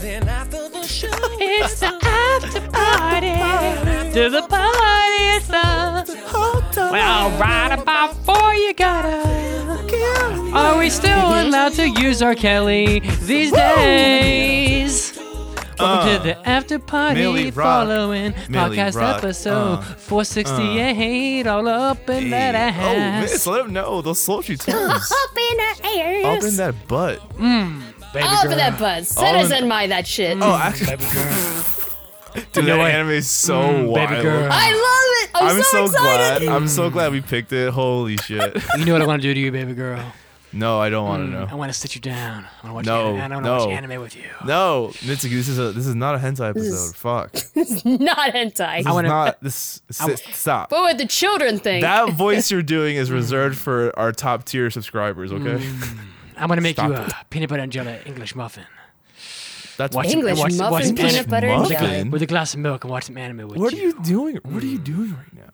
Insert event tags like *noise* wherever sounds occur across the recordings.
Then after the show, It's the after party. To the party is the. Well, right about four, you gotta. Are we still allowed to use our Kelly these days? Welcome to uh, the after party Millie Rock. following Millie podcast Rock. episode Uh, 468 uh. all up in that Oh, ass. Miss, let him know those sultry *laughs* tones. Up in the air. Up in that butt. Mm. Baby Up girl. in that buzz. Oh, Citizen my that shit. Oh, actually, *laughs* dude, know that anime is so Mm, wild. baby girl. I love it. I'm, I'm so, excited. glad. I'm so glad we picked it. Holy shit. *laughs* You know what I want to do to you, baby girl? No, I don't want to mm, know. I want to sit you down. I want to watch, No, anime. I want to no. watch anime with you. No, Mitsuki, this is a this is not a hentai episode. Fuck. *laughs* This Not hentai. is wanna- not this. sit- stop. But with the children thing. That voice you're doing is mm. reserved for our top tier subscribers. Okay, mm. I'm gonna make you Stop a peanut butter and jelly English muffin that's Watch- English watch- muffin, watch peanut English butter, and muffin? jelly. with a glass of milk and watch some anime with What are you. you doing? What are you doing right now?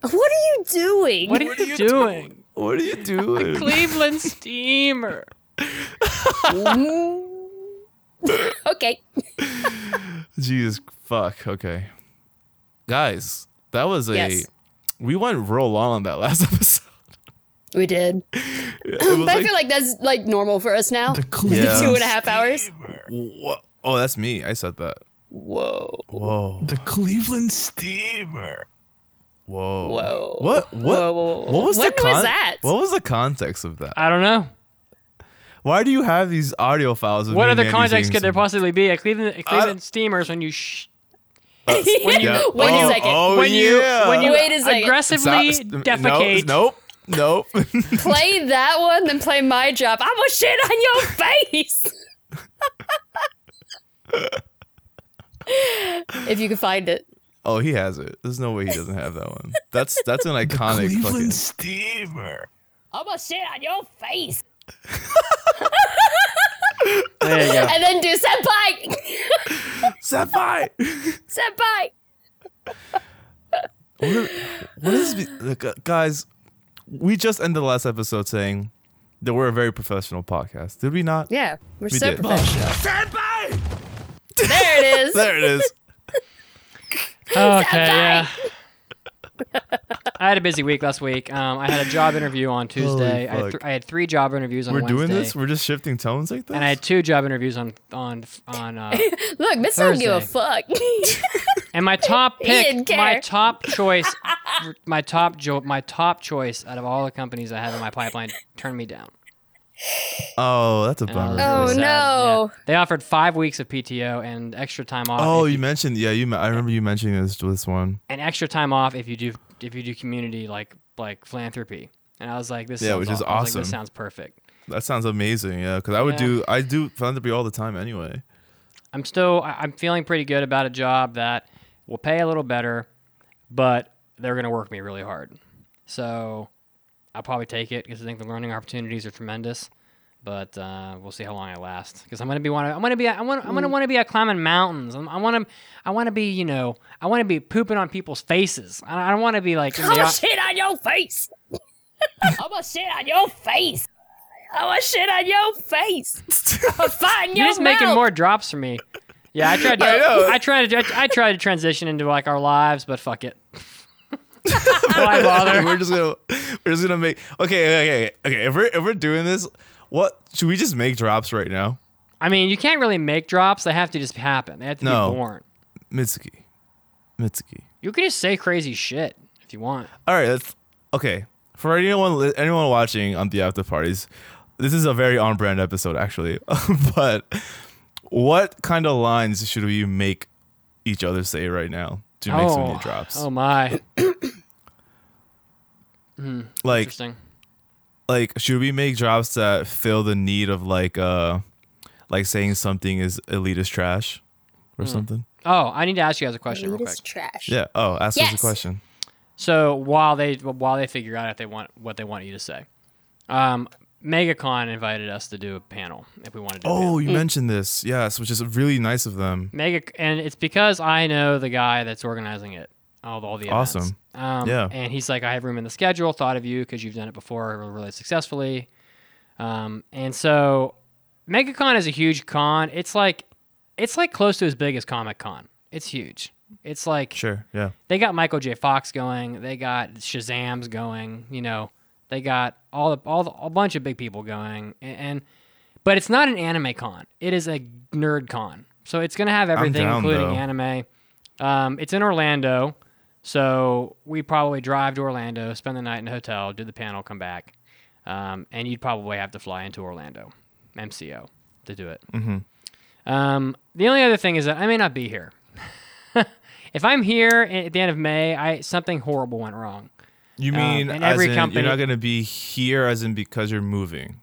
What are you doing? What are you doing? What are you doing? Cleveland Steamer. *laughs* okay. *laughs* Jesus fuck. Okay, guys, that was a. Yes. We went real long on that last *laughs* episode. We did. *laughs* It was But I feel like that's like normal for us now. Yeah. Two and a half hours. Wha- oh, that's me. I said that. Whoa. Whoa. The Cleveland Steamer. Whoa. Whoa. What? What? Whoa, whoa, whoa. What was When the was con- that? What was the context of that? I don't know. Why do you have these audio files? Of What me other and context could there possibly be? A Cleveland, a Cleveland Steamers when you sh- uh, *laughs* Yeah. Wait a oh, second. Oh, when you yeah. when you Wait a second. aggressively Stop- defecate. Nope. Nope. Nope. *laughs* play that one, then play my job. I'm gonna shit on your *laughs* face. if you can find it. oh, he has it. There's no way he doesn't have that one. That's that's an iconic fucking. Cleveland Steamer. I'm gonna shit on your face. *laughs* There you go. And then do senpai. Senpai. senpai. What, are- what is be- like, uh, guys? We just ended the last episode saying that we're a very professional podcast. Did we not? Yeah, we're We so did. professional. There it is. *laughs* There it is. *laughs* Okay, yeah. I had a busy week last week. Um, I had a job interview on Tuesday. I had, th- I had three job interviews on We're Wednesday. doing this. We're just shifting tones like this. and I had two job interviews on on on. Uh, *laughs* Look, Miss don't give a fuck. *laughs* and my top pick, my top *laughs* choice, my top jo- my top choice out of all the companies I have in my pipeline turned me down. Oh, that's a bummer. was Oh, really sad. no. Yeah. They offered five weeks of PTO and extra time off. Oh, if you mentioned yeah. You. me- I remember you mentioning this this one. and extra time off if you do if you do community like like philanthropy. And I was like, this Yeah, sounds which is aw- I was like, awesome. this sounds perfect. That sounds amazing. Yeah, because I would Yeah. do. I do philanthropy all the time anyway. I'm still I- I'm feeling pretty good about a job that will pay a little better, but they're gonna work me really hard. So I'll probably take it because I think the learning opportunities are tremendous. But uh, we'll see how long I last because I'm gonna be want I'm gonna be I want I'm gonna want to be out climbing mountains. I'm, I want to I want to be you know I want to be pooping on people's faces. I, I don't want to be like I'm gonna shit on your face. *laughs* I'm gonna shit on your face. I'm gonna shit on your face. I'm gonna *laughs* find You're your just making more drops for me. Yeah, I tried. To, *laughs* I. I tried to. I tried to transition into like our lives, but fuck it. *laughs* Why bother? we're just gonna we're just gonna make okay okay okay. If we're if we're doing this, what should we just make drops right now? I mean, you can't really make drops. They have to just happen. They have to No. be born. Mitsuki, Mitsuki. You can just say crazy shit if you want. All right, that's okay. For anyone anyone watching on the after parties, this is a very on brand episode actually. *laughs* but what kind of lines should we make each other say right now to make some new oh, drops? Oh my, *clears throat* like interesting. like should we make drops that fill the need of like uh like saying something is elitist trash or something? Oh, I need to ask you guys a question real quick. is trash. Yeah. Oh, ask us a question. So while they while they figure out if they want what they want you to say, um, MegaCon invited us to do a panel if we wanted to. do a panel. Oh, you mentioned this. Yes, which is really nice of them. Mega, and it's because I know the guy that's organizing it. All, all the events. Awesome. Um, Yeah. And he's like, I have room in the schedule. Thought of you because you've done it before really successfully. Um, and so, MegaCon is a huge con. It's like it's like close to as big as Comic Con. It's huge. It's like Sure. Yeah. they got Michael J. Fox going. They got Shazam's going. You know, they got all the all the, a bunch of big people going. And, and but it's not an anime con. It is a nerd con. So it's gonna have everything, down, including though. anime. Um, it's in Orlando, so we probably drive to Orlando, spend the night in a hotel, do the panel, come back, um, and you'd probably have to fly into Orlando, MCO, to do it. Mm-hmm. Um, the only other thing is that I may not be here. *laughs* if I'm here at the end of May, I something horrible went wrong. You Um, mean as every in company- you're not going to be here, as in because you're moving?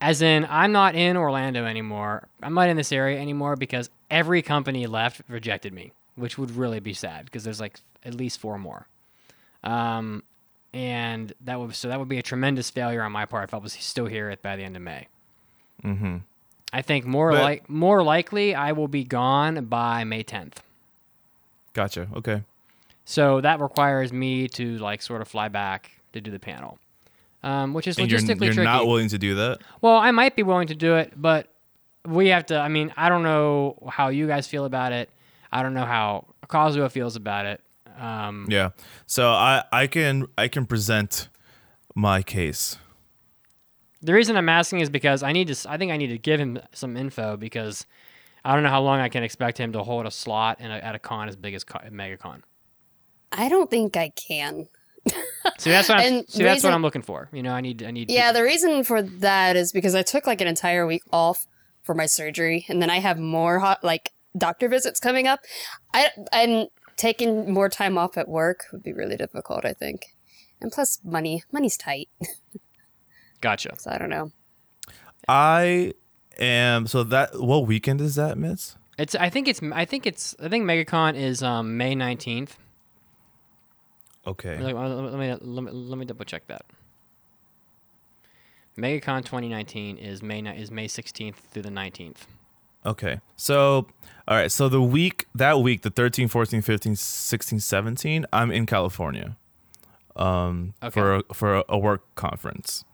As in, I'm not in Orlando anymore. I'm not in this area anymore because every company left rejected me, which would really be sad because there's like at least four more. Um, and that would so that would be a tremendous failure on my part if I was still here at by the end of May. Mm-hmm. I think more But- like more likely I will be gone by May 10th. Gotcha. Okay. So that requires me to like sort of fly back to do the panel, um, which is And you're, logistically you're tricky. not willing to do that. well, I might be willing to do it, but we have to. I mean, I don't know how you guys feel about it. I don't know how Kazuo feels about it. Um, Yeah. So I I can I can present my case. The reason I'm asking is because I need to. I think I need to give him some info because I don't know how long I can expect him to hold a slot in a, at a con as big as Co- MegaCon. I don't think I can. *laughs* See, that's what I'm, And see, that's what I'm looking for. You know, I need. I need. Yeah, the reason for that is because I took like an entire week off for my surgery, and then I have more hot like doctor visits coming up. I and taking more time off at work would be really difficult. I think, and plus money, money's tight. *laughs* Gotcha. So I don't know. I am so that what weekend is that, Mitz? It's. I think it's. I think it's. I think MegaCon is um, May nineteenth. Okay. Let, let me let me let me double check that. MegaCon 2019 is May is May 16th through the 19th. Okay. So, all right. So the week, that week, the 13, 14, 15, 16, 17, I'm in California um, Okay. for, a, for a, work conference.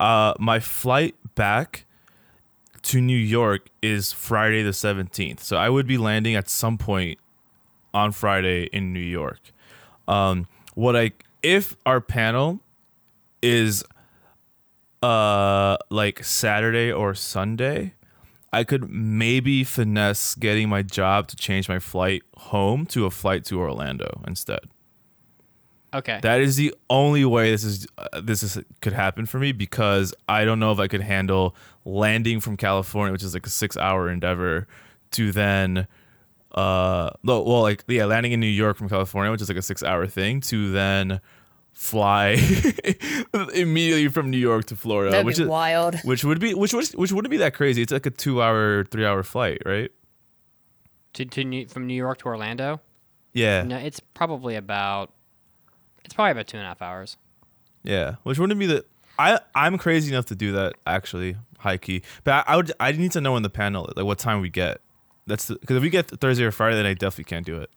Uh, my flight back to New York is Friday the 17th. So I would be landing at some point on Friday in New York. Um, what I, if our panel is uh like Saturday or Sunday, I could maybe finesse getting my job to change my flight home to a flight to Orlando instead. Okay. That is the only way this is uh, this is could happen for me because I don't know if I could handle landing from California, which is like a six hour endeavor, to then uh well like yeah landing in New York from California, which is like a six hour thing, to then fly *laughs* immediately from New York to Florida, That'd which be is wild. which would be which was which wouldn't be that crazy. It's like a two hour, three hour flight, right? to, to New, from New York to Orlando? Yeah, No, it's probably about. It's probably about two and a half hours. yeah. Which wouldn't be the. I I'm crazy enough to do that actually, high key. But I, I would I need to know in the panel like what time we get. That's because if we get Thursday or Friday, then I definitely can't do it.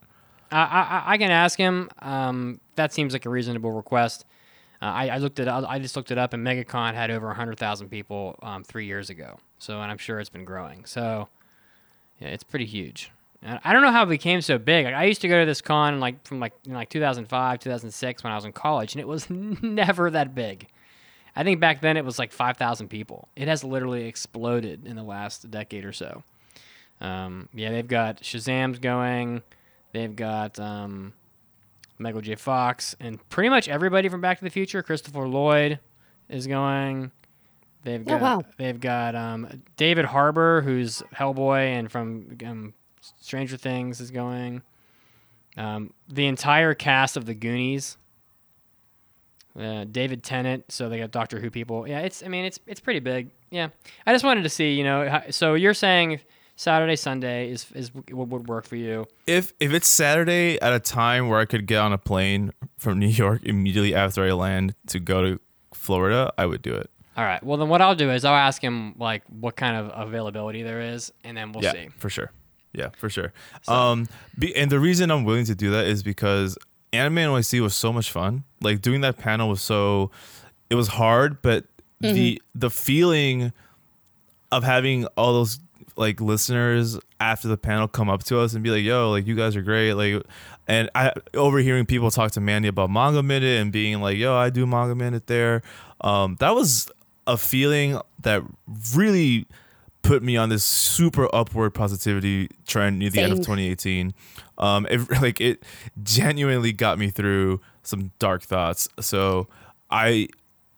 I, I, I can ask him. Um, that seems like a reasonable request. Uh, I, I looked it. I just looked it up, and MegaCon had over hundred thousand people um, three years ago. So, and I'm sure it's been growing. So, yeah, it's pretty huge. And I don't know how it became so big. Like, I used to go to this con like from like in like 2005, 2006 when I was in college, and it was *laughs* never that big. I think back then it was like 5,000 people. It has literally exploded in the last decade or so. Um, yeah, they've got Shazam's going. They've got um, Michael J. Fox and pretty much everybody from Back to the Future. Christopher Lloyd is going. They've Oh, got wow. they've got um, David Harbour, who's Hellboy and from um, Stranger Things, is going. Um, the entire cast of the Goonies. Uh, David Tennant, so they got Doctor Who people. Yeah, it's. I mean, it's it's pretty big. Yeah, I just wanted to see. You know, so you're saying Saturday, Sunday is is what would work for you. If if it's Saturday at a time where I could get on a plane from *laughs* New York immediately after I land to go to Florida, I would do it. All right. Well, then what I'll do is I'll ask him like what kind of availability there is, and then we'll yeah, see. for sure. Yeah, for sure. Um, be, and the reason I'm willing to do that is because Anime NYC was so much fun. Like doing that panel was so, it was hard, but the the feeling of having all those like listeners after the panel come up to us and be like, "Yo, like you guys are great." Like, and I overhearing people talk to Mandy about Manga Minute and being like, "Yo, I do Manga Minute there." Um, that was a feeling that really put me on this super upward positivity trend near the end of 2018. Um, it *laughs* like it genuinely got me through some dark thoughts. So I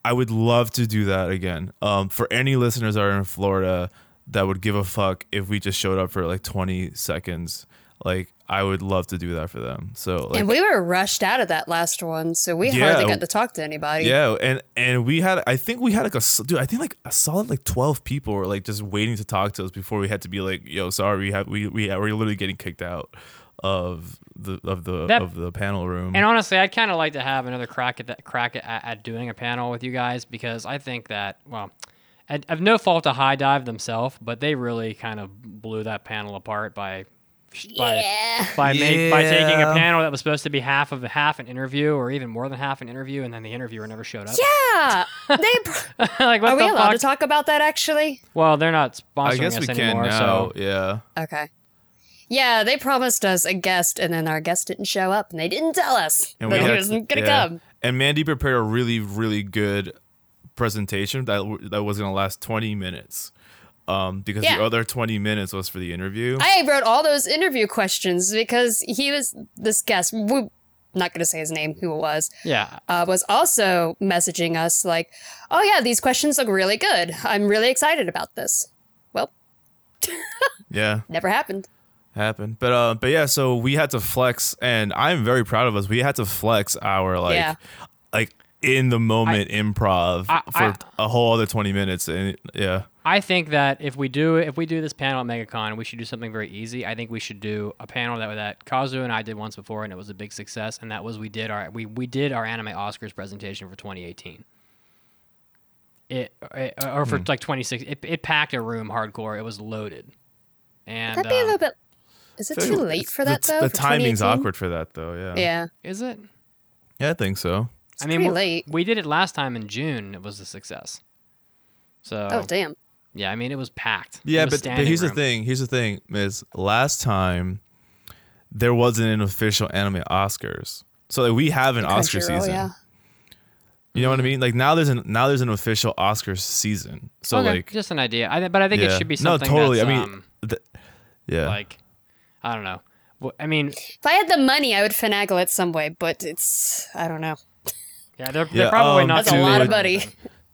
I would love to do that again. Um, for any listeners that are in Florida that would give a fuck if we just showed up for like 20 seconds, like I would love to do that for them. So like and we were rushed out of that last one, so we Yeah. hardly got to talk to anybody. yeah, and and we had I think we had like a s- dude I think like a solid like 12 people were like just waiting to talk to us before we had to be like yo sorry we have we we we're literally getting kicked out of the of the That- of the panel room. And honestly, I'd kind of like to have another crack at that crack at, at doing a panel with you guys because I think that well, at, of no fault to HIDIVE themselves, but they really kind of blew that panel apart by by Yeah. by, make, by taking a panel that was supposed to be half of half an interview or even more than half an interview, and then the interviewer never showed up. Yeah. They *laughs* like what are the we allowed fuck? to talk about that actually? well, they're not sponsoring I guess us we can anymore, now. so Yeah. Okay. Yeah, they promised us a guest, and then our guest didn't show up, and they didn't tell us And that we he wasn't gonna yeah. come. And Mandy prepared a really, really good presentation that that was gonna last twenty minutes, um, because Yeah. the other twenty minutes was for the interview. I wrote all those interview questions because he was this guest. We, not going to say his name, who it was, yeah. uh, was also messaging us like, "Oh yeah, these questions look really good. I'm really excited about this." Well, *laughs* yeah, never happened. happened. But uh, but yeah, so we had to flex, and I'm very proud of us. We had to flex our like Yeah. like in the moment improv I- for I- a whole other twenty minutes, and yeah. I think that if we do if we do this panel at MegaCon, we should do something very easy. I think we should do a panel that that Kazu and I did once before, and it was a big success. And that was we did our we, we did our anime Oscars presentation for 2018. It, it or Hmm. for like 26, it, it packed a room hardcore. It was loaded, and That'd be a um, little bit. Is it too late for that the, though? The timing's 2018? awkward for that though. Yeah. Yeah. is it? Yeah, I think so. I mean, pretty we're- late. we did it last time in June. It was a success. So Oh damn. yeah, I mean, it was packed. Yeah, was but, but standing here's the thing. Here's the thing, Miss. Last time there wasn't an official anime Oscars, so like, we have an Oscar Crunchyroll, season. Yeah. You know what I mean? Like now there's an now there's an official Oscars season. So Okay, like just an idea. I, but I think yeah. it should be no, something. totally. That's, I mean, um, th- yeah, like I don't know. Well, I mean, If I had the money, I would finagle it some way, but it's I don't know. Yeah, they're, Yeah, they're probably um, not. That's a gonna lot of money.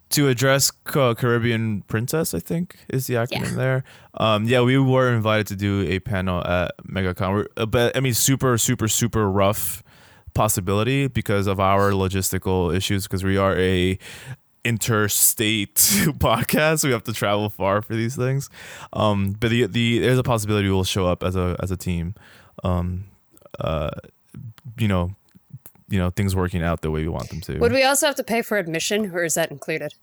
to address Ca- Caribbean Princess, I think is the acronym Yeah. there. Um, yeah, we were invited to do a panel at MegaCon, We're- uh, but I mean, super, super, super rough possibility because of our logistical issues. Because we are a interstate *laughs* podcast, we have to travel far for these things. Um, but the the there's a possibility we'll show up as a as a team. Um, uh, you know, you know, things working out the way we want them to. Would we also have to pay for admission, or is that included?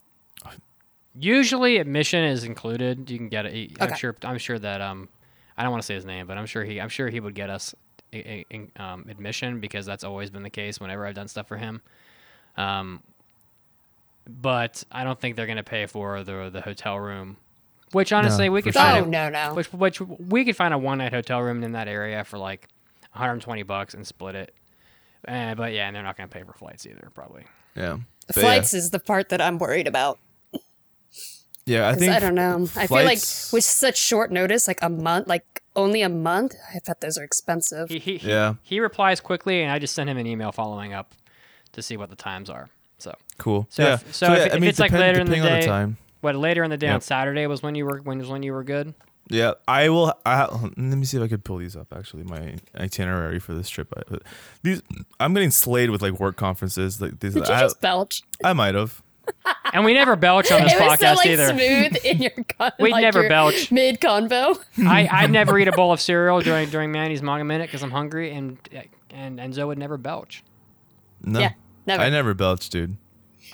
Usually, admission is included. You can get it. I'm Okay. sure. I'm sure that um, I don't want to say his name, but I'm sure he. I'm sure he would get us a, a- a- um, admission because that's always been the case whenever I've done stuff for him. Um, but I don't think they're gonna pay for the the hotel room, which honestly we for could sure. find. Oh a- no, no. Which which we could find a one night hotel room in that area for like 120 bucks and split it. Uh, but yeah, and they're not gonna pay for flights either, probably. yeah. The But yeah. flights is the part that I'm worried about. Yeah, I 'Cause think I don't know. I feel like with such short notice, like a month, like only a month, I bet those are expensive. He he, he- Yeah. he replies quickly, and I just sent him an email following up to see what the times are. So cool. So yeah. if- so if- yeah, if I mean, it's, like, later in the depending on day- time. what later in the day on Saturday was when you were when was when you were good. Yeah, I will. I, let me see if I could pull these up. Actually, my itinerary for this trip. I, these I'm getting slayed with like work conferences. Like these, Did you I, just belch? I might have. *laughs* And we never belch on *laughs* this It was so podcast like either. smooth in your *laughs* con- We'd like, never your belch. mid convo. I I never eat a bowl of cereal during during Manny's manga minute because I'm hungry, and and and Zoe would never belch. No, Yeah, never. I never belch, dude.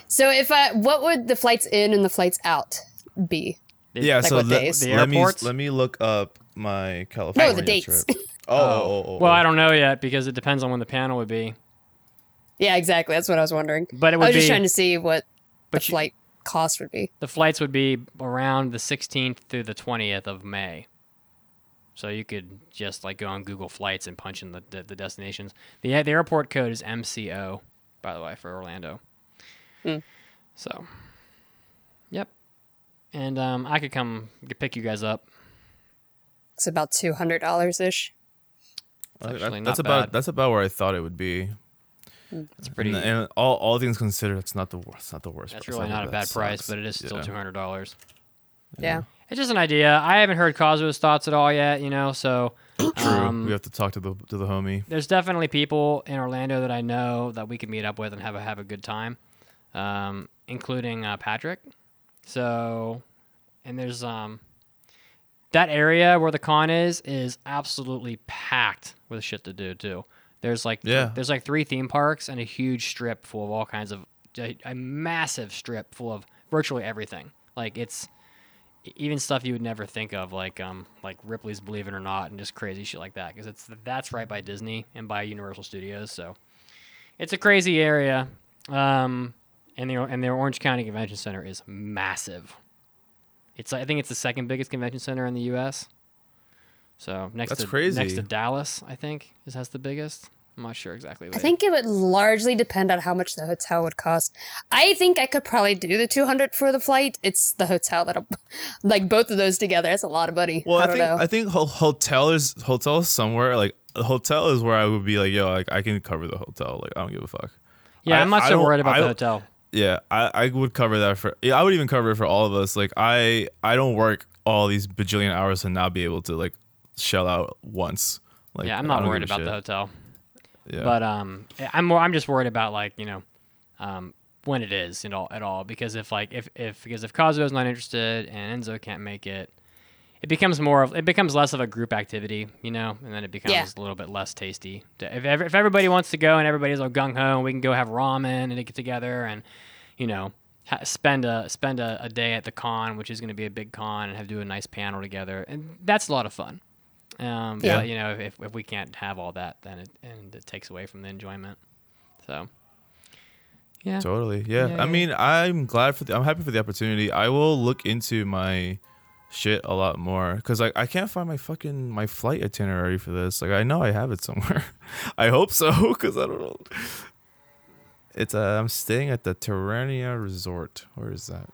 So if I, what would the flights in and the flights out be? The- Yeah, Like so what let, days? The let me airports? let me look up my California No, the dates. trip. *laughs* Oh, oh, oh, oh, Well, oh. I don't know yet because it depends on when the panel would be. yeah, exactly. That's what I was wondering. But it I would was just trying to see what But the you- flight cost would be. The flights would be around the 16th through the 20th of May. So you could just like go on Google Flights and punch in the the, the destinations. The the airport code is MCO, by the way, for Orlando. Hmm. So, yep. And um, I could come pick you guys up. It's about two hundred dollars ish. Actually that's about bad. that's about where I thought it would be. It's pretty. And, and all all things considered, it's not the worst. It's not the worst. that's price really not a bad that price, sucks. but it is still Yeah. two hundred dollars. Yeah. It's just an idea. I haven't heard Kazuo's thoughts at all yet, you know. So True. um, we have to talk to the to the homie. there's definitely people in Orlando that I know that we could meet up with and have a have a good time, um, including uh, Patrick. So, and there's um, that area where the con is is absolutely packed with shit to do too. There's like Yeah. there's like three theme parks and a huge strip full of all kinds of a, a massive strip full of virtually everything. Like it's even stuff you would never think of, like um like Ripley's Believe It or Not and just crazy shit like that, because it's that's right by Disney and by Universal Studios, so it's a crazy area. Um, and the and the Orange County Convention Center is massive. It's I think it's the second biggest convention center in the U.S. So next That's to crazy. next to Dallas, I think is has the biggest. I'm not sure exactly. I but- think it would largely depend on how much the hotel would cost. I think I could probably do the 200 for the flight. It's the hotel that'll, *laughs* like both of those together. That's a lot of money. Well, I I, don't think know. I think ho- hotel is hotel is somewhere like a hotel is where I would be like, yo, like I can cover the hotel. Like I don't give a fuck. yeah, I- I'm not so worried about I the hotel. Yeah, I, I would cover that for. Yeah, I would even cover it for all of us. Like I I don't work all these bajillion hours and not be able to like shell out once. Like yeah, I'm not worried about the hotel. Yeah. But um, I'm more. I'm just worried about like you know, um, when it is and all at all because if like if if because if Kazuo's not interested and Enzo can't make it, it becomes more of it becomes less of a group activity, you know, and then it becomes Yeah. a little bit less tasty. If ev- if everybody wants to go and everybody's all gung ho and we can go have ramen and get together and you know ha- spend a spend a, a day at the con, which is going to be a big con, and have do a nice panel together, and that's a lot of fun. Um, Yeah. But you know, if, if we can't have all that, then it and it takes away from the enjoyment. So, yeah, Totally. Yeah. Yeah, I yeah. mean, I'm glad for the. I'm happy for the opportunity. I will look into my shit a lot more because like I can't find my fucking my flight itinerary for this. Like I know I have it somewhere. *laughs* I hope so because I don't know. It's uh, I'm staying at the Terranea Resort. Where is that?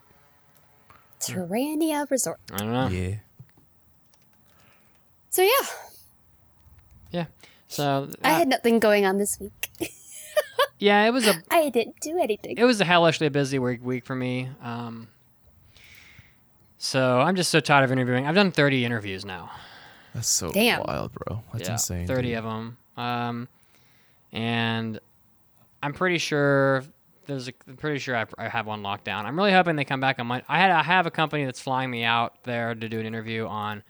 Terranea Resort. I don't know. Yeah. So yeah, Yeah. So I uh, had nothing going on this week. yeah, it was a *laughs* I didn't do anything. it was a hellishly busy week week for me. Um, so I'm just so tired of interviewing. I've done 30 interviews now. That's so Damn. wild, bro. That's yeah, insane. 30 dude. of them. Um, and I'm pretty sure there's a, I'm pretty sure I, I have one locked down. I'm really hoping they come back on Monday. I had I have a company that's flying me out there to do an interview on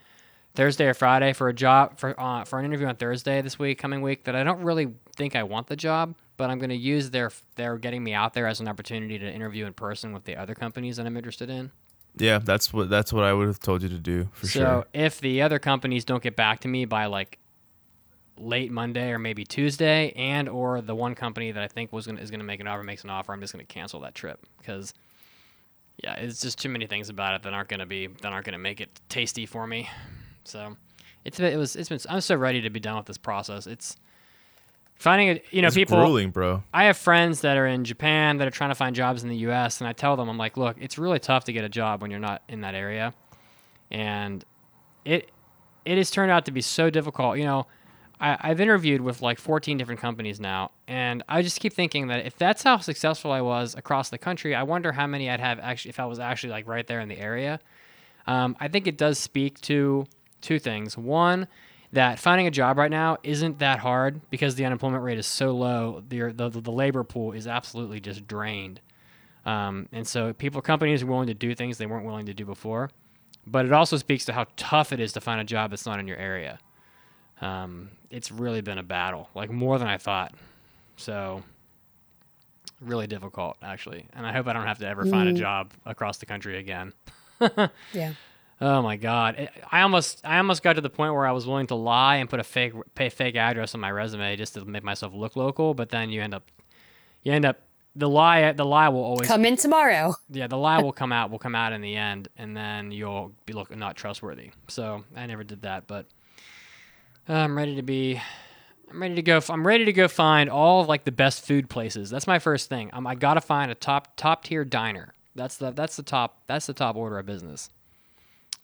Thursday or Friday for a job for uh, for an interview on Thursday this week, coming week. That I don't really think I want the job, but I'm going to use their their getting me out there as an opportunity to interview in person with the other companies that I'm interested in. Yeah, that's what that's what I would have told you to do for so sure. if the other companies don't get back to me by like late Monday or maybe Tuesday, and or the one company that I think was gonna is gonna make an offer makes an offer, I'm just gonna cancel that trip because yeah, it's just too many things about it that aren't gonna be that aren't gonna make it tasty for me. So it's it was it's been I'm so ready to be done with this process. It's finding it you know It's people grueling, bro. I have friends that are in Japan that are trying to find jobs in the U.S. and I tell them, I'm like, look, it's really tough to get a job when you're not in that area, and it it has turned out to be so difficult. You know, I, I've interviewed with like 14 different companies now, and I just keep thinking that if that's how successful I was across the country, I wonder how many I'd have actually if I was actually like right there in the area. Um, I think it does speak to two things. One, that finding a job right now isn't that hard because the unemployment rate is so low. The the, the labor pool is absolutely just drained, um, and so people companies are willing to do things they weren't willing to do before. But it also speaks to how tough it is to find a job that's not in your area. Um, it's really been a battle, like more than I thought. So really difficult actually, and I hope I don't have to ever find a job across the country again. *laughs* Yeah. Oh my god! I almost I almost got to the point where I was willing to lie and put a fake pay fake address on my resume just to make myself look local. But then you end up you end up the lie the lie will always Come in tomorrow. yeah the lie will come out will come out in the end, and then you'll be look not trustworthy. So I never did that, but Uh, I'm ready to be. I'm ready to go. I'm ready to go find all of, like the best food places. That's my first thing. Um, I gotta find a top top tier diner. That's the that's the top that's the top order of business.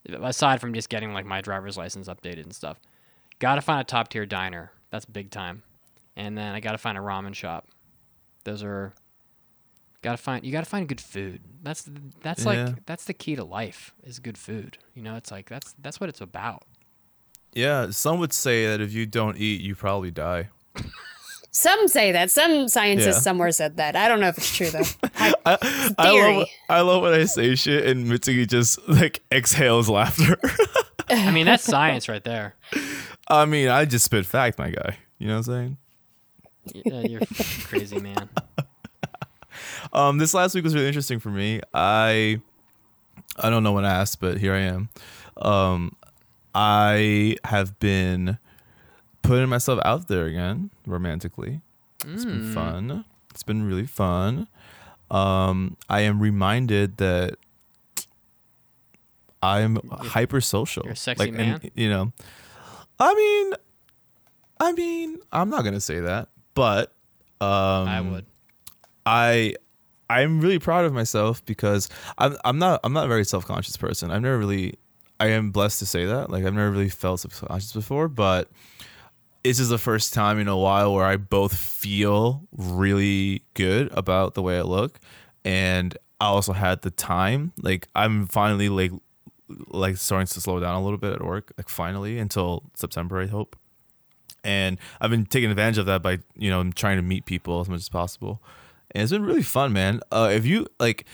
Aside from just getting like my driver's license updated and stuff, gotta find a top tier diner. That's big time. And then I gotta find a ramen shop. Those are gotta find you gotta find good food. That's that's Yeah. like that's the key to life is good food. You know, it's like that's that's what it's about. Yeah, some would say that if you don't eat, you probably die. *laughs* Some say that. Some scientist Yeah. somewhere said that. I don't know if it's true though. *laughs* I, I, I theory. love I love when I say shit and Mitsuki just like exhales laughter. I mean, that's *laughs* science right there. I mean, I just spit fact, my guy. You know what I'm saying? Yeah, you're *laughs* crazy, man. Um, this last week was really interesting for me. I I don't know when I asked, but here I am. Um, I have been putting myself out there again romantically. It's been fun. It's been really fun. Um, I am reminded that I'm hyper social. you're a sexy man? you know, I mean, I mean, I'm not gonna say that, but um, I would. I I'm really proud of myself because I'm I'm not I'm not a very self conscious person. I've never really I am blessed to say that. Like I've never really felt self conscious before, but this is the first time in a while where I both feel really good about the way I look and I also had the time. Like I'm finally like like starting to slow down a little bit at work, like finally until September, I hope. And I've been taking advantage of that by, you know, trying to meet people as much as possible. And it's been really fun, man. Uh, if you like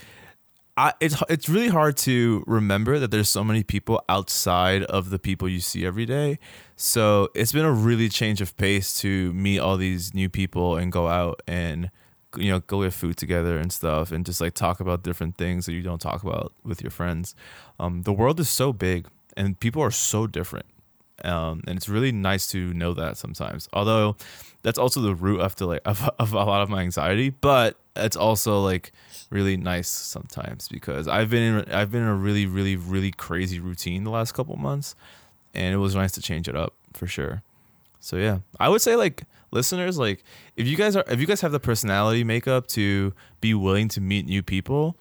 I, it's it's really hard to remember that there's so many people outside of the people you see every day. So it's been a really change of pace to meet all these new people and go out and you know go get food together and stuff and just like talk about different things that you don't talk about with your friends. Um, the world is so big and people are so different. Um, and it's really nice to know that sometimes. Although that's also the root of the like *laughs* of, of a lot of my anxiety, but it's also like really nice sometimes because I've been in I've been in a really really really crazy routine the last couple months, and it was nice to change it up for sure. So yeah, I would say like listeners like if you guys are if you guys have the personality makeup to be willing to meet new people,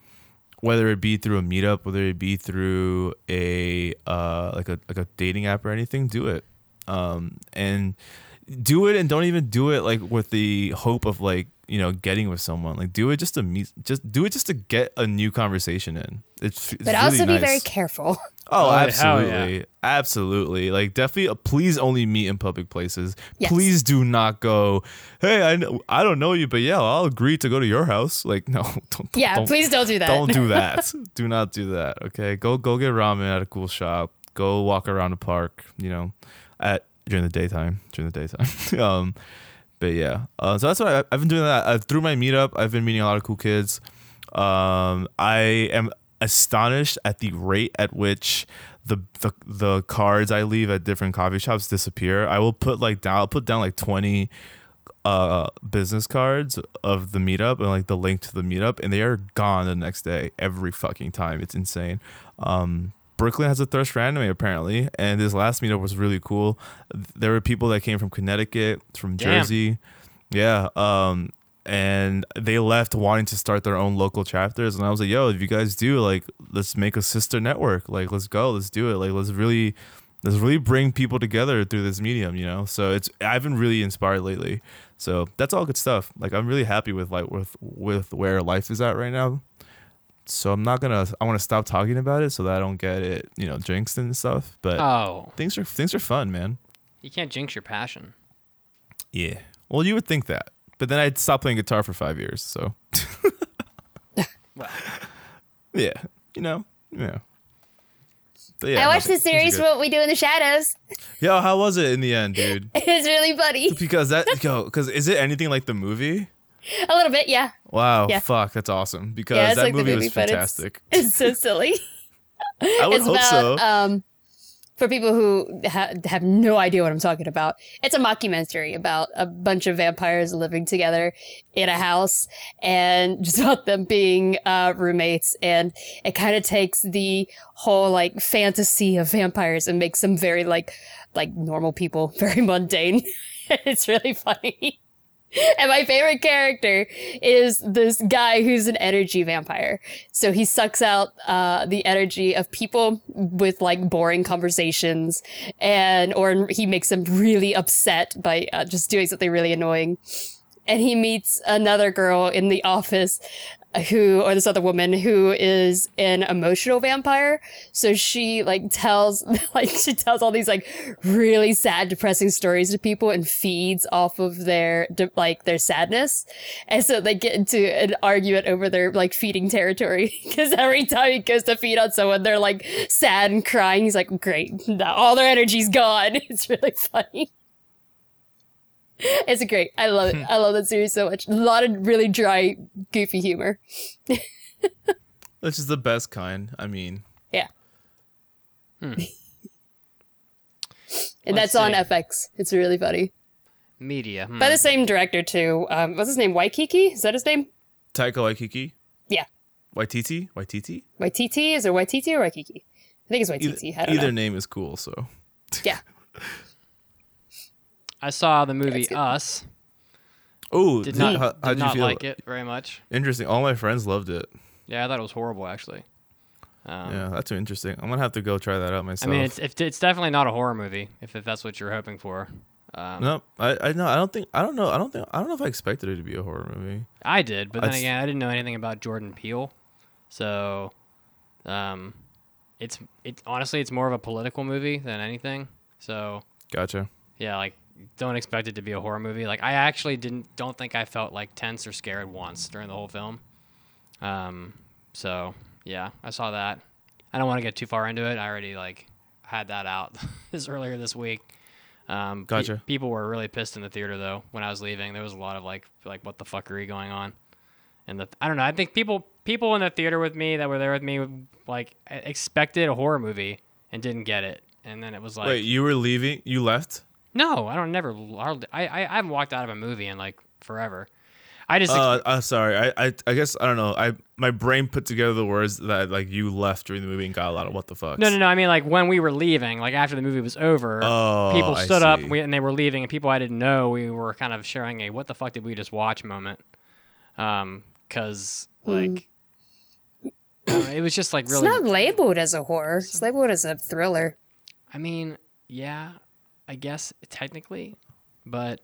whether it be through a meetup, whether it be through a uh like a like a dating app or anything, do it. Um and do it and don't even do it like with the hope of like you know getting with someone like do it just to meet just do it just to get a new conversation in it's, it's but really also be nice. very careful. *laughs* Oh, Oh, hell absolutely. Absolutely. Like definitely uh, please only meet in public places. Yes. Please do not go, "Hey, I know, I don't know you, but yeah, I'll agree to go to your house." Like *laughs* no, don't Yeah, don't, please don't do that. Don't do *laughs* that. do not do that. Okay? Go go get ramen at a cool shop. Go walk around the park, you know, at during the daytime, during the daytime. um but yeah. Uh, so that's what I, I've been doing that. Uh, through my meetup, I've been meeting a lot of cool kids. Um, I am astonished at the rate at which the, the the cards I leave at different coffee shops disappear. I will put like down I'll put down like 20 uh business cards of the meetup and like the link to the meetup and they are gone the next day every fucking time. It's insane. Um Brooklyn has a thirst for anime apparently, and this last meetup was really cool. There were people that came from Connecticut, from Damn. Jersey, yeah. Um, and they left wanting to start their own local chapters, and I was like, "Yo, if you guys do, like, let's make a sister network. Like, let's go, let's do it. Like, let's really, let's really bring people together through this medium. You know." So it's I've been really inspired lately. So that's all good stuff. Like, I'm really happy with like with with where life is at right now. So I'm not gonna. I want to stop talking about it so that I don't get it, you know, jinxed and stuff. But Oh, things are things are fun, man. you can't jinx your passion. Yeah. Well, you would think that, but then I'd stop playing guitar for five years. So. Well, *laughs* Yeah. You know. Yeah. But yeah. I watched the series good. What We Do in the Shadows. Yo, how was it in the end, dude? *laughs* It was really funny. Because that yo, because is it anything like the movie? A little bit, yeah. Wow, Yeah. fuck, that's awesome. Because Yeah, that like movie, movie, was but it's- fantastic. *laughs* It's so silly. *laughs* I would it's hope about so. um for people who ha- have no idea what I'm talking about, it's a mockumentary about a bunch of vampires living together in a house and *laughs* just about them being uh, roommates. And it kind of takes the whole like fantasy of vampires and makes them very like like normal people, very mundane. it's really funny. *laughs* And my favorite character is this guy who's an energy vampire. So he sucks out uh, the energy of people with like boring conversations, and or he makes them really upset by uh, just doing something really annoying. And he meets another girl in the office who or this other woman who is an emotional vampire. So she like tells *laughs* like she tells all these like really sad depressing stories to people and feeds off of their like their sadness. And so they get into an argument over their like feeding territory. *laughs* Because every time he goes to feed on someone they're like sad and crying. He's like great. Now all their energy's gone. *laughs* It's really funny *laughs* it's great. I love it. I love that series so much. A lot of really dry, goofy humor. *laughs* Which is the best kind. I mean, Yeah. Hmm. *laughs* and Let's that's on. FX. It's really funny. Media. hmm. By the same director too. Um, what's his name? Waikiki? Is that his name? Taika Waititi, Yeah. Waititi, Waititi. Waititi? Is it Waititi or Waikiki? I think it's Either, Waititi. I don't either know. name is cool. So Yeah. I saw the movie Us. oh, Did did- not, how, did how'd you not feel? like it very much. Interesting. All my friends loved it. Yeah, I thought it was horrible actually. Um, yeah, that's interesting. I'm gonna have to go try that out myself. I mean, it's it's it's definitely not a horror movie if, if that's what you're hoping for. Um, no, I I no, I don't think I don't know. I don't think I don't know if I expected it to be a horror movie. I did, but then I'd again, I didn't know anything about Jordan Peele, so um, it's it honestly it's more of a political movie than anything. So Gotcha. yeah, like don't expect it to be a horror movie. Like I actually didn't don't think I felt like tense or scared once during the whole film. Um, so yeah, I saw that. I don't want to get too far into it. I already like had that out *laughs* this earlier this week. Um, pe- Gotcha. people were really pissed in the theater though when I was leaving. There was a lot of like like what the fuckery going on, and the I don't know. I think people people in the theater with me that were there with me like expected a horror movie and didn't get it, and then it was like Wait, you were leaving? You left? No, I don't never. I, I I haven't walked out of a movie in like forever. I just Uh, uh, sorry. I, I I guess I don't know. I my brain put together the words that like you left during the movie and got a lot of what the fuck. no no no. I mean like when we were leaving, like after the movie was over, Oh, people stood up and, we, and they were leaving, and people I didn't know we were kind of sharing a what the fuck did we just watch moment, um, because like. I don't it was just like really. It's not labeled as a horror. It's labeled as a thriller. I mean, yeah, I guess technically, but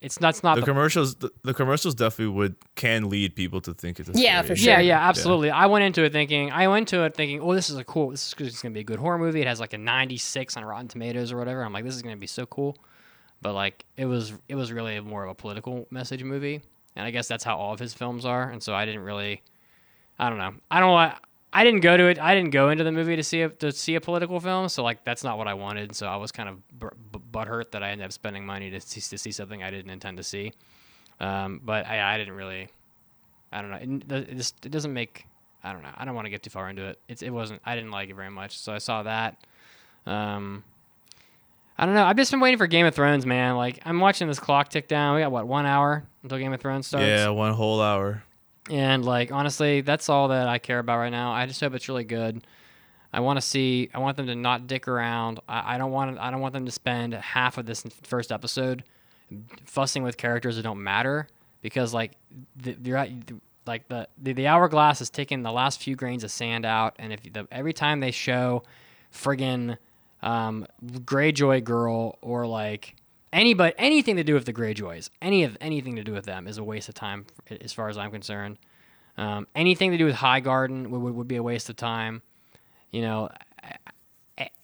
it's not. It's not The the commercials, the, the commercials definitely would can lead people to think it's a Yeah, scary- for sure. Yeah, yeah, absolutely. I went into it thinking I went to it thinking, oh, this is a cool. This is going to be a good horror movie. It has like a 96 on Rotten Tomatoes or whatever. I'm like, this is going to be so cool. But like, it was it was really more of a political message movie, and I guess that's how all of his films are. And so I didn't really, I don't know. I don't know. I didn't go to it. I didn't go into the movie to see a to see a political film. So like, that's not what I wanted. So I was kind of b- b- butthurt that I ended up spending money to see, to see something I didn't intend to see. Um, but I, I didn't really. I don't know. It, it, it doesn't make. I don't know. I don't want to get too far into it. It's it wasn't. I didn't like it very much. So I saw that. Um, I don't know. I've just been waiting for Game of Thrones, man. Like I'm watching this clock tick down. We got what one hour until Game of Thrones starts. Yeah, one whole hour. And like honestly, that's all that I care about right now. I just hope it's really good. I want to see. I want them to not dick around. I, I don't want. I don't want them to spend half of this first episode fussing with characters that don't matter because like the, you're at, like the, the the hourglass is taking the last few grains of sand out, and if the, every time they show friggin' um, Greyjoy girl or like anybody anything to do with the Greyjoys, any of anything to do with them is a waste of time as far as I'm concerned. Um, anything to do with Highgarden would, would, would be a waste of time. You know,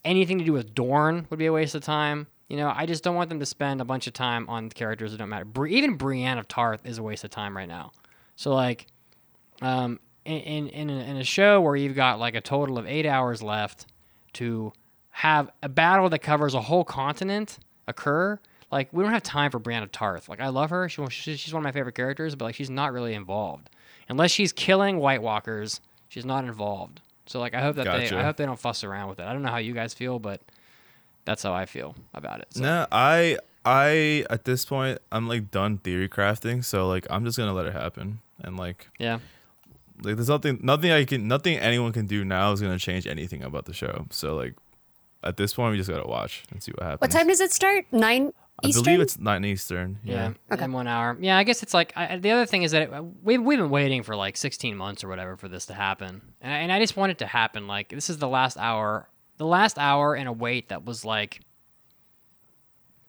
anything to do with Dorne would be a waste of time. You know, I just don't want them to spend a bunch of time on characters that don't matter. Bri- even Brienne of Tarth is a waste of time right now. So like, um, in in in a, in a show where you've got like a total of eight hours left to have a battle that covers a whole continent occur, like we don't have time for Brienne of Tarth. Like I love her, she, she- she's one of my favorite characters, but like she's not really involved unless she's killing White Walkers. She's not involved. So like I hope that they I hope they don't fuss around with it. I don't know how you guys feel, but That's how I feel about it. So, No, I I at this point I'm like done theory crafting, so like I'm just gonna let it happen. And like Yeah. like there's nothing nothing I can nothing anyone can do now is gonna change anything about the show. So like at this point we just gotta watch and see what happens. What time does it start? Nine I Eastern. believe it's nine Eastern. Yeah, Yeah. in one hour. Yeah, I guess it's like I, the other thing is that it, we've we've been waiting for like 16 months or whatever for this to happen, and I, and I just want it to happen. Like this is the last hour, the last hour in a wait that was like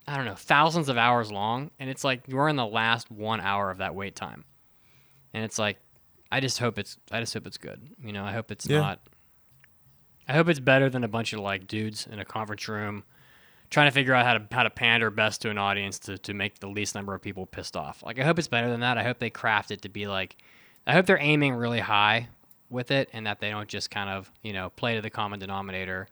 I don't know thousands of hours long, and it's like we're in the last one hour of that wait time, and it's like I just hope it's I just hope it's good. You know, I hope it's Yeah. not. I hope it's better than a bunch of like dudes in a conference room trying to figure out how to how to pander best to an audience to, to make the least number of people pissed off. Like I hope it's better than that. I hope they craft it to be like I hope they're aiming really high with it and that they don't just kind of, you know, play to the common denominator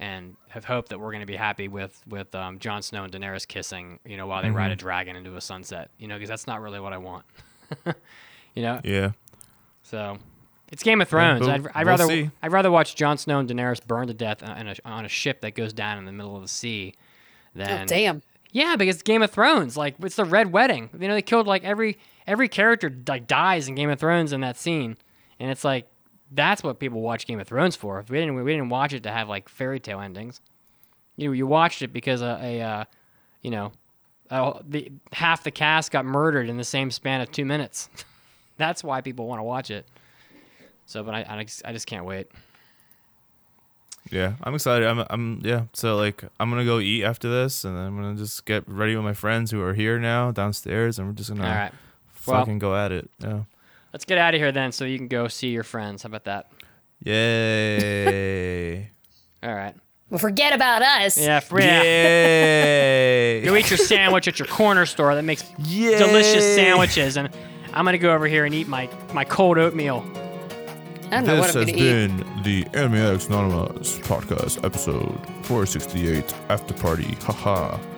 and have hope that we're going to be happy with with um, Jon Snow and Daenerys kissing, you know, while they ride a dragon into a sunset, you know, because that's not really what I want. *laughs* you know, Yeah. so it's Game of Thrones. we'll- I'd, I'd we'll rather see. I'd rather watch Jon Snow and Daenerys burn to death on a, on a ship that goes down in the middle of the sea Oh, than damn. yeah, because it's Game of Thrones. Like it's the Red Wedding. You know, they killed like every every character like dies in Game of Thrones in that scene, and it's like that's what people watch Game of Thrones for. We didn't we didn't watch it to have like fairy tale endings. You you watched it because a, a uh, you know uh, the half the cast got murdered in the same span of two minutes. *laughs* that's why people want to watch it. So, but I I just, I just can't wait. Yeah. I'm excited. I'm I'm yeah. So like I'm gonna go eat after this and then I'm gonna just get ready with my friends who are here now downstairs and we're just gonna All right, Well- fucking go at it. Yeah. let's get out of here then, so you can go see your friends. How about that? Yay. *laughs* All right. Well, forget about us. Yeah, for, yeah. Yay. *laughs* Go eat your sandwich at your corner store that makes Yay. delicious sandwiches, and I'm gonna go over here and eat my, my cold oatmeal. I don't know what This I'm has gonna eat. been the Animaniacs Anonymous podcast episode 468 After Party. Haha. *laughs*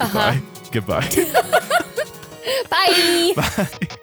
Uh-huh. Goodbye. Goodbye. *laughs* Bye. *laughs* Bye.